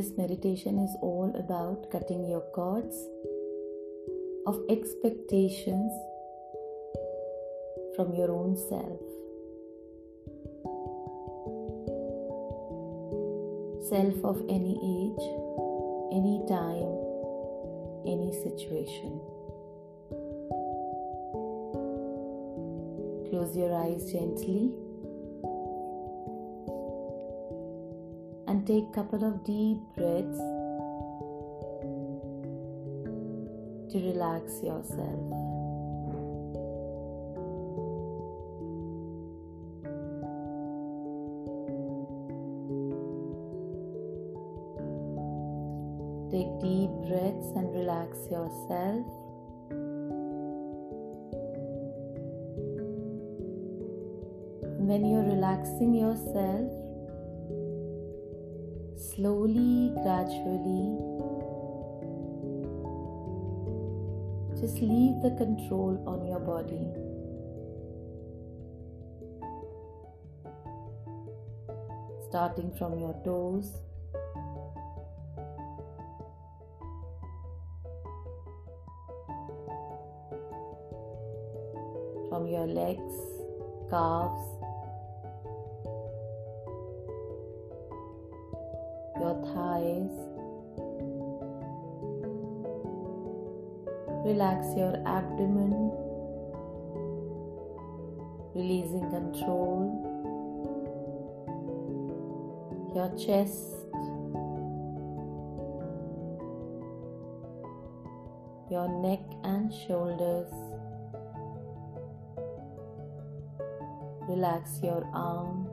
This meditation is all about cutting your cords of expectations from your own self. Self of any age, any time, any situation. Close your eyes gently and take a couple of deep breaths to relax yourself. Take deep breaths and relax yourself. When you're relaxing yourself, slowly, gradually, just leave the control on your body. Starting from your toes, from your legs, calves, your thighs. Relax your abdomen, releasing control, your chest, your neck and shoulders. Relax your arms,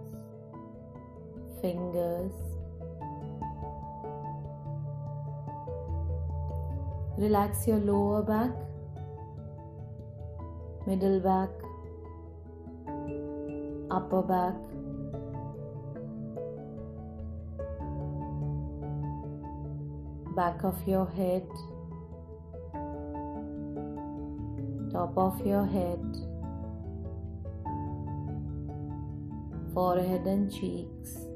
fingers. Relax your lower back, middle back, upper back. Back of your head, top of your head, forehead and cheeks.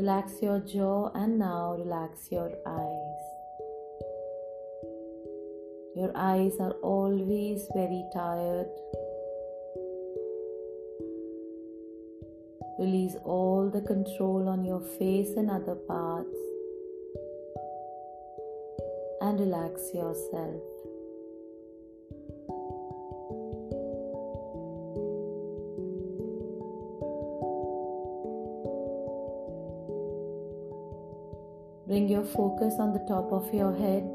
Relax your jaw and now relax your eyes. Your eyes are always very tired. Release all the control on your face and other parts and relax yourself. Focus on the top of your head.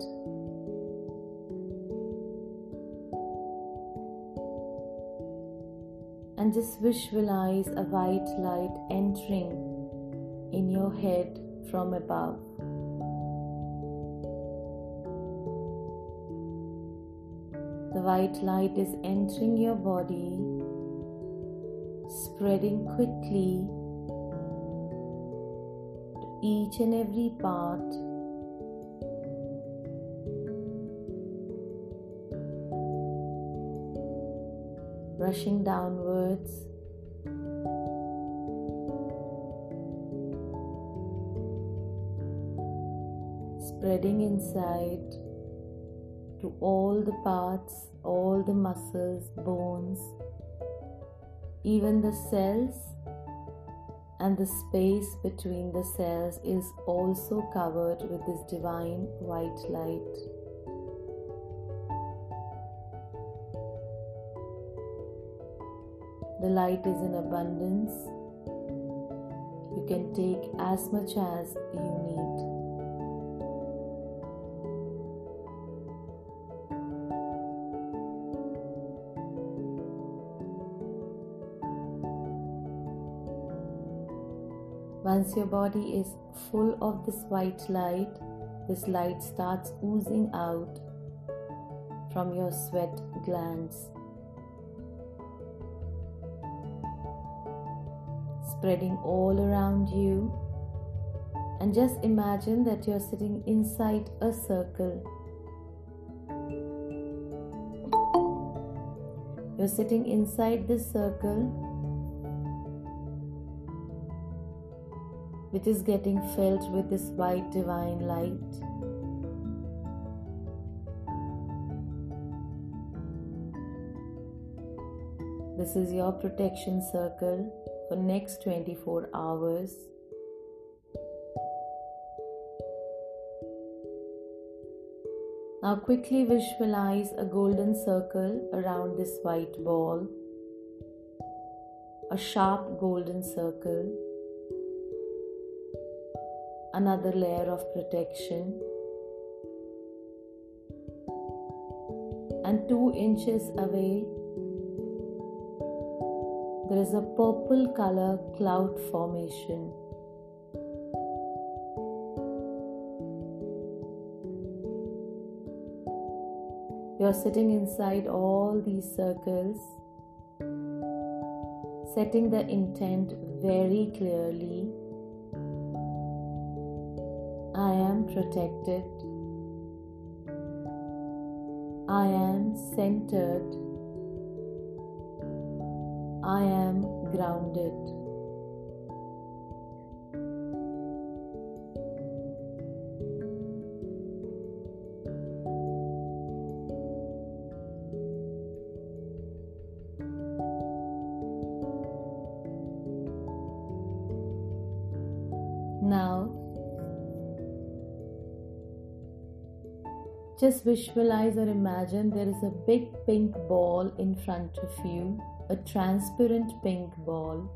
And just visualize a white light entering in your head from above. The white light is entering your body, spreading quickly to each and every part. Rushing downwards. Spreading inside to all the parts, all the muscles, bones, even the cells and the space between the cells is also covered with this divine white light. The light is in abundance. You can take as much as you need. Once your body is full of this white light, this light starts oozing out from your sweat glands, spreading all around you. And just imagine that you're sitting inside a circle. You're sitting inside this circle which is getting filled with this white divine light. This is your protection circle for next 24 hours. Now quickly visualize a golden circle around this white ball, a sharp golden circle, another layer of protection, and two inches away there is a purple color cloud formation. You're sitting inside all these circles, setting the intent very clearly. I am protected. I am centered. I am grounded. Now, just visualize or imagine there is a big pink ball in front of you a transparent pink ball.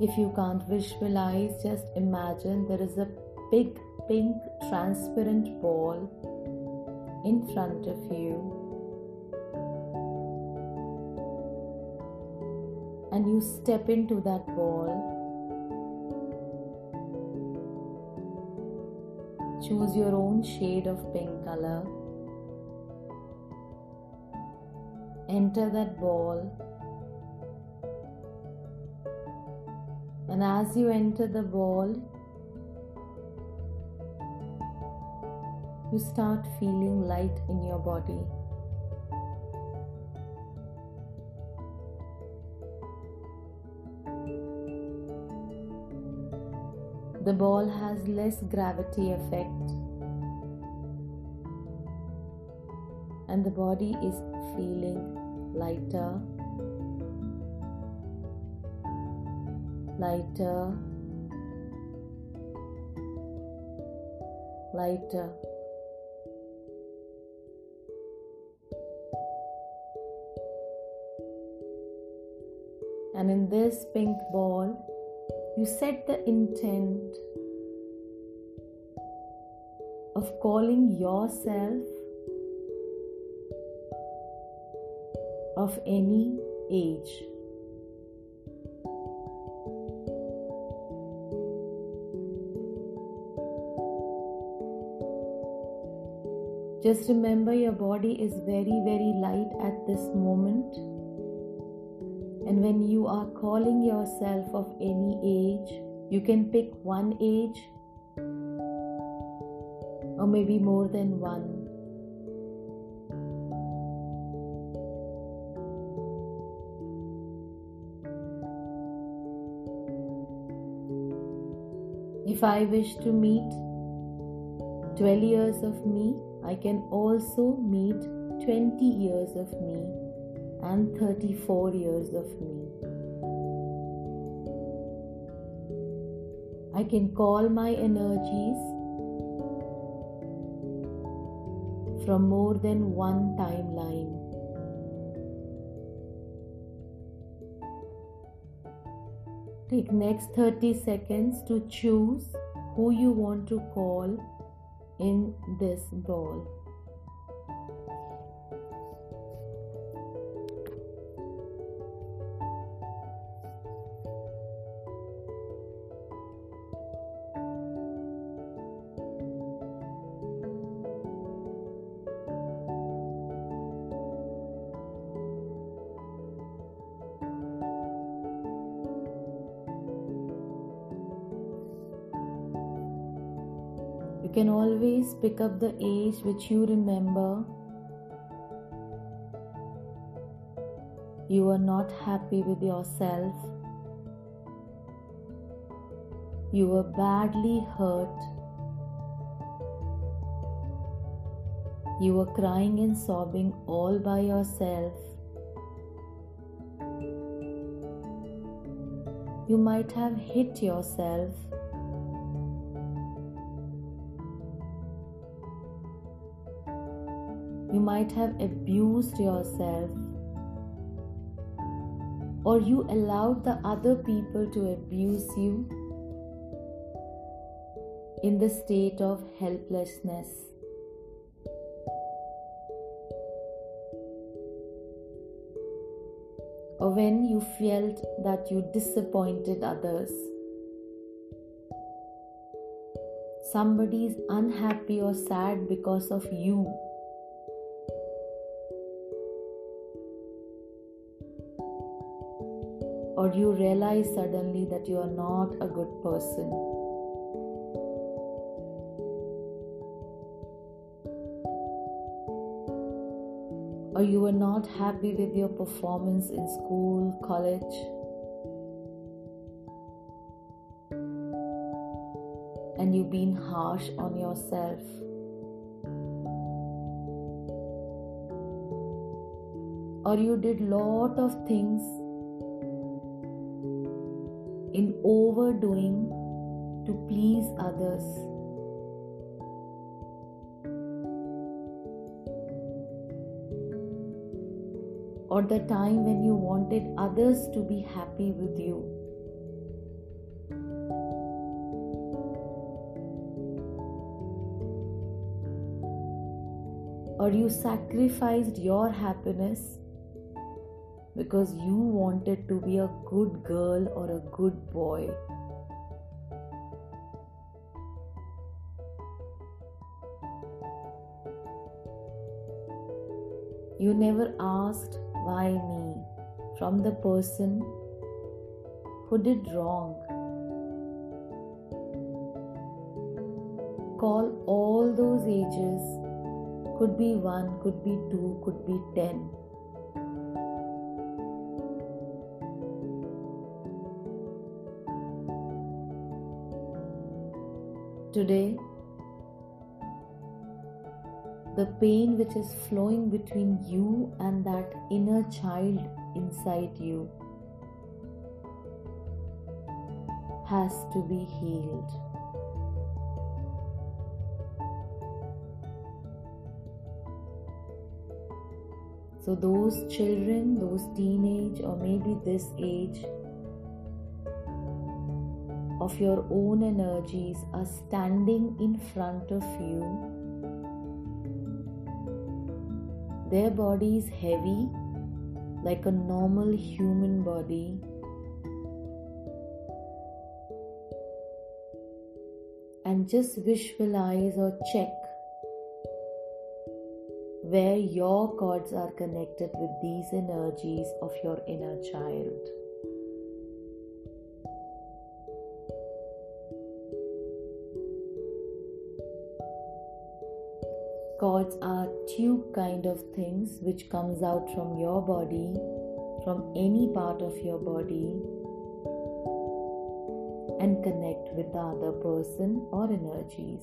If you can't visualize, just imagine there is a big pink transparent ball in front of you. And you step into that ball Choose your own shade of pink color. Enter that ball. And as you enter the ball, you start feeling light in your body. The ball has less gravity effect and the body is feeling lighter lighter lighter. And in this pink ball you set the intent of calling yourself of any age. Just remember your body is very, very light at this moment. And when you are calling yourself of any age, you can pick one age or maybe more than one. If I wish to meet 12 years of me, I can also meet 20 years of me and 34 years of me. I can call my energies from more than one timeline. Take next 30 seconds to choose who you want to call in this ball. Can always pick up the age which you remember. You are not happy with yourself. You were badly hurt. You were crying and sobbing all by yourself. You might have hit yourself. Might have abused yourself. Or you allowed the other people to abuse you in the state of helplessness. Or when you felt that you disappointed others. Somebody is unhappy or sad because of you. Or you realize suddenly that you are not a good person. or you were not happy with your performance in school, college. And you've been harsh on yourself. Or you did lot of things in overdoing to please others. or the time when you wanted others to be happy with you. Or you sacrificed your happiness because you wanted to be a good girl or a good boy. You never asked why me from the person who did wrong. Call all those ages, could be one, could be two, could be ten. Today, the pain which is flowing between you and that inner child inside you has to be healed. So, those children, those teenage, or maybe this age of your own energies are standing in front of you their body is heavy, like a normal human body. And just visualize or check where your cords are connected with these energies of your inner child. Cords are tube kind of things which comes out from your body from any part of your body and connect with the other person or energies.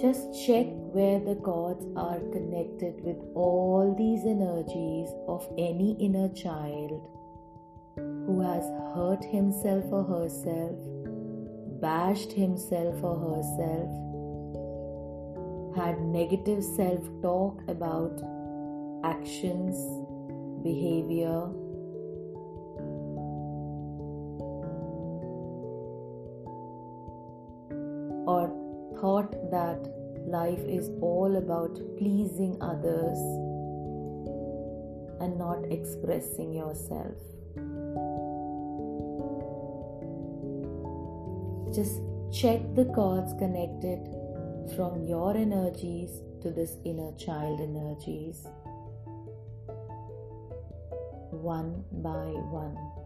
Just check where the cords are connected with all these energies of any inner child who has hurt himself or herself, bashed himself or herself, had negative self talk about actions, behavior, or thought that life is all about pleasing others and not expressing yourself. Just check the cords connected from your energies to this inner child energies, one by one.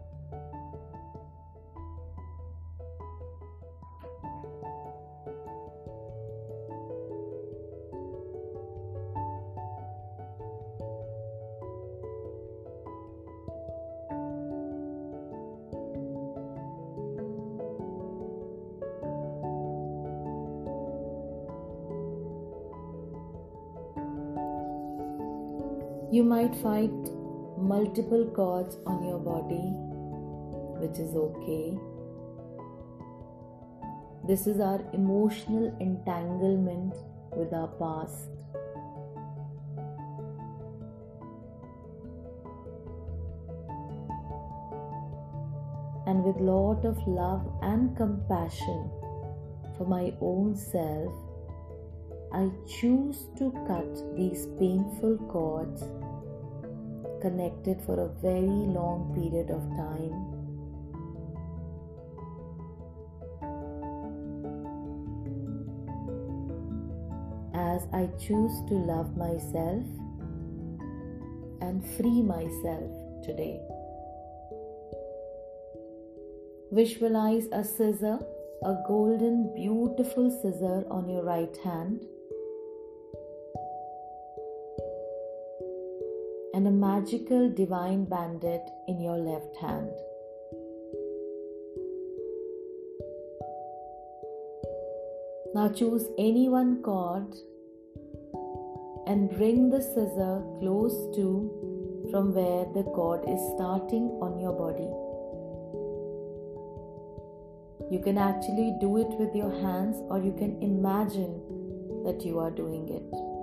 Might find multiple cords on your body, which is okay. This is our emotional entanglement with our past. And with lot of love and compassion for my own self, I choose to cut these painful cords connected for a very long period of time as I choose to love myself and free myself today. Visualize a scissor, a golden, beautiful scissor on your right hand, and a magical divine band aid in your left hand. Now choose any one cord and bring the scissor close to from where the cord is starting on your body. You can actually do it with your hands or you can imagine that you are doing it.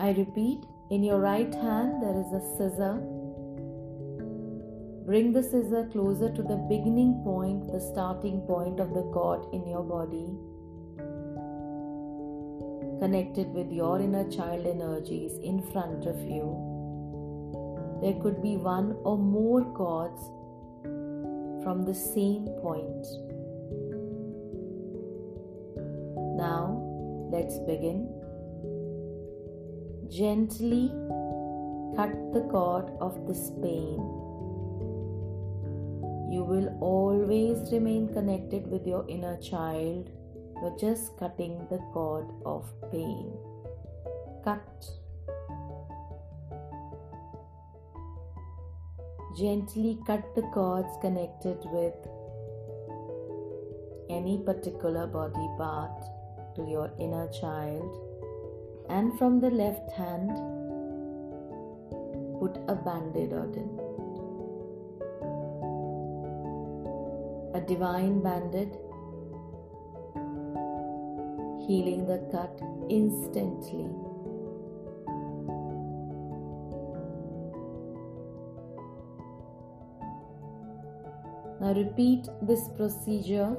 I repeat, in your right hand there is a scissor Bring the scissor closer to the beginning point, the starting point of the cord in your body, connected with your inner child energies in front of you. There could be one or more cords from the same point. Now, let's begin. Gently cut the cord of this pain you will always remain connected with your inner child. You're just cutting the cord of pain. Cut. Gently cut the cords connected with any particular body part to your inner child. And from the left hand, put a band aid on it. a divine band aid, healing the cut instantly. Now repeat this procedure.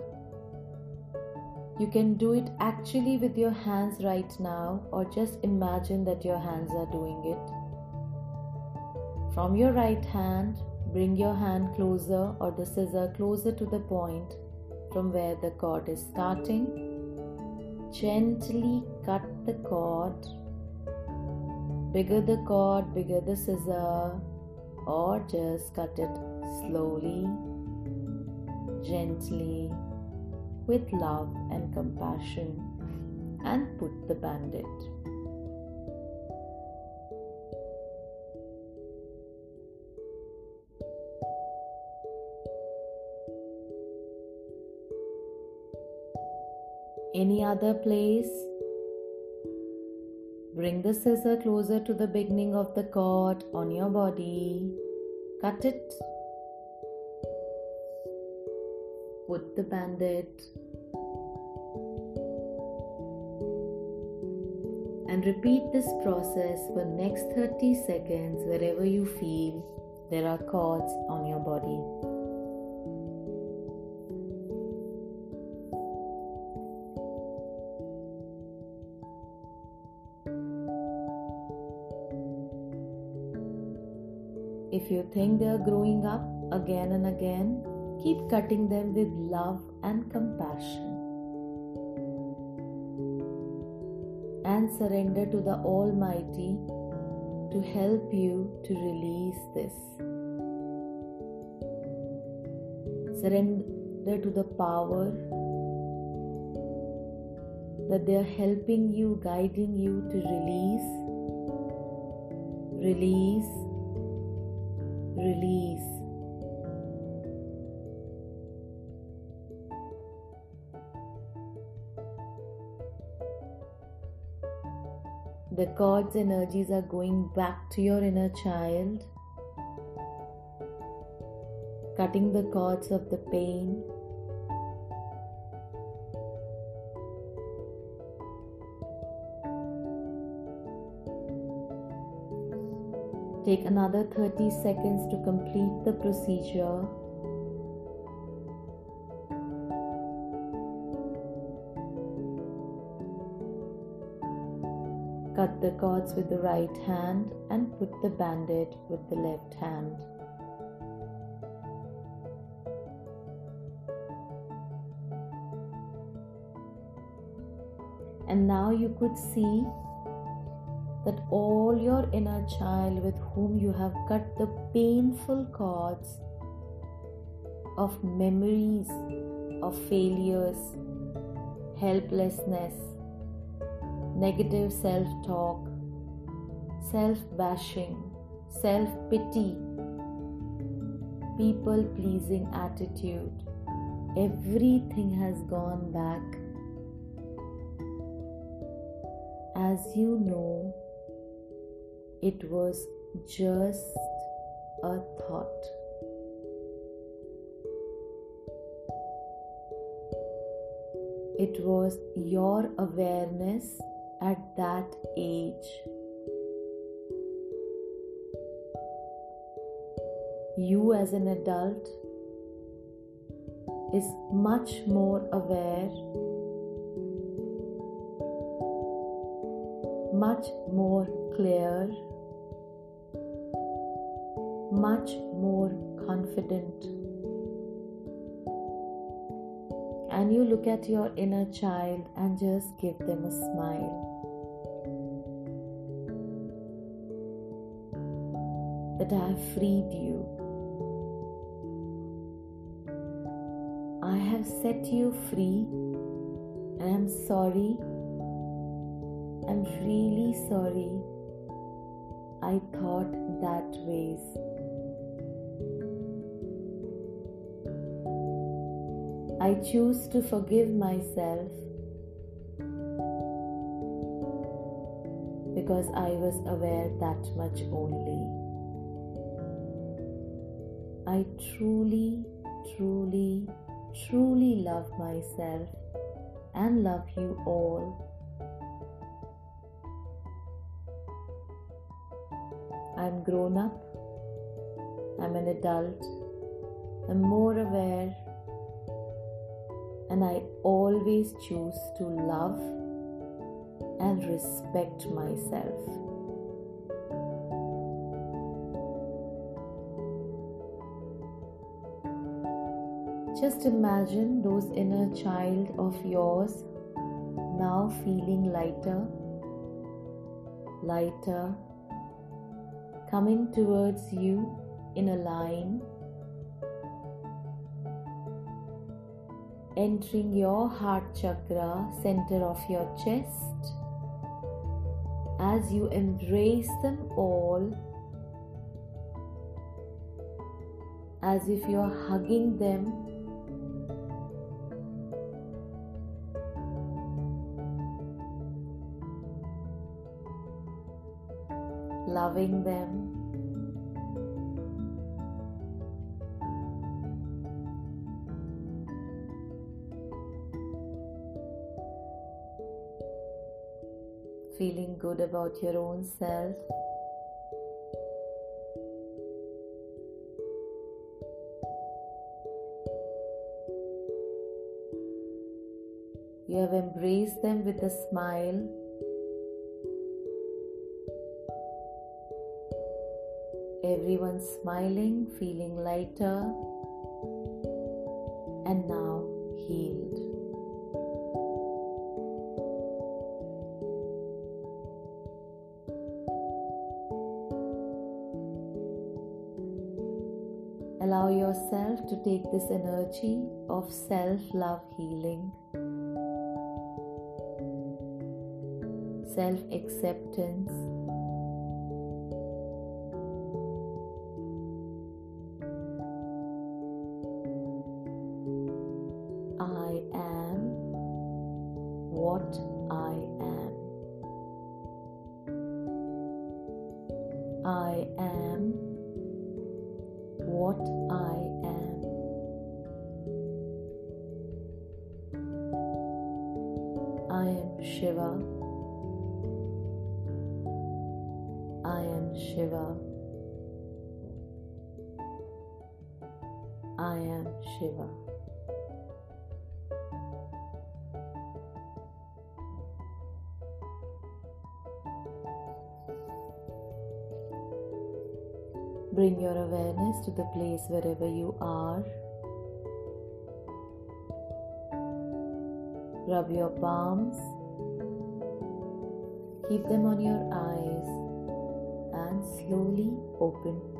You can do it actually with your hands right now, or just imagine that your hands are doing it. From your right hand, Bring your hand closer or the scissor closer to the point from where the cord is starting. Gently cut the cord. Bigger the cord, bigger the scissor, or just cut it slowly, gently, with love and compassion, and put the band aid. any other place. Bring the scissor closer to the beginning of the cord on your body. Cut it. Put the band aid. And repeat this process for next 30 seconds wherever you feel there are cords on your body. If you think they are growing up again and again, keep cutting them with love and compassion. Surrender to the Almighty to help you to release this. Surrender to the power that they are helping you, guiding you to release, release, release. The cords energies are going back to your inner child, cutting the cords of the pain. Take another 30 seconds to complete the procedure. The cords with the right hand and put the bandage with the left hand. And now you could see that all your inner child with whom you have cut the painful cords of memories of failures, helplessness, negative self talk, self bashing, self pity, people pleasing attitude. Everything has gone back. As you know, it was just a thought. It was your awareness at that age. You, as an adult, is much more aware, much more clear, much more confident. And you look at your inner child and just give them a smile. That I have freed you. I have set you free, and I'm sorry. I'm really sorry. I thought that ways. I choose to forgive myself because I was aware that much only. I truly, truly, truly love myself and love you all. I'm grown up, I'm an adult, I'm more aware, and I always choose to love and respect myself. Just imagine those inner child of yours now feeling lighter, lighter, coming towards you in a line, entering your heart chakra, center of your chest. As you embrace them all, as if you're hugging them loving them. Feeling good about your own self. You have embraced them with a smile Everyone smiling, feeling lighter, and now healed. Allow yourself to take this energy of self love healing, self acceptance Shiva. I am Shiva. I am Shiva. Bring your awareness to the place wherever you are. Rub your palms. Keep them on your eyes and slowly open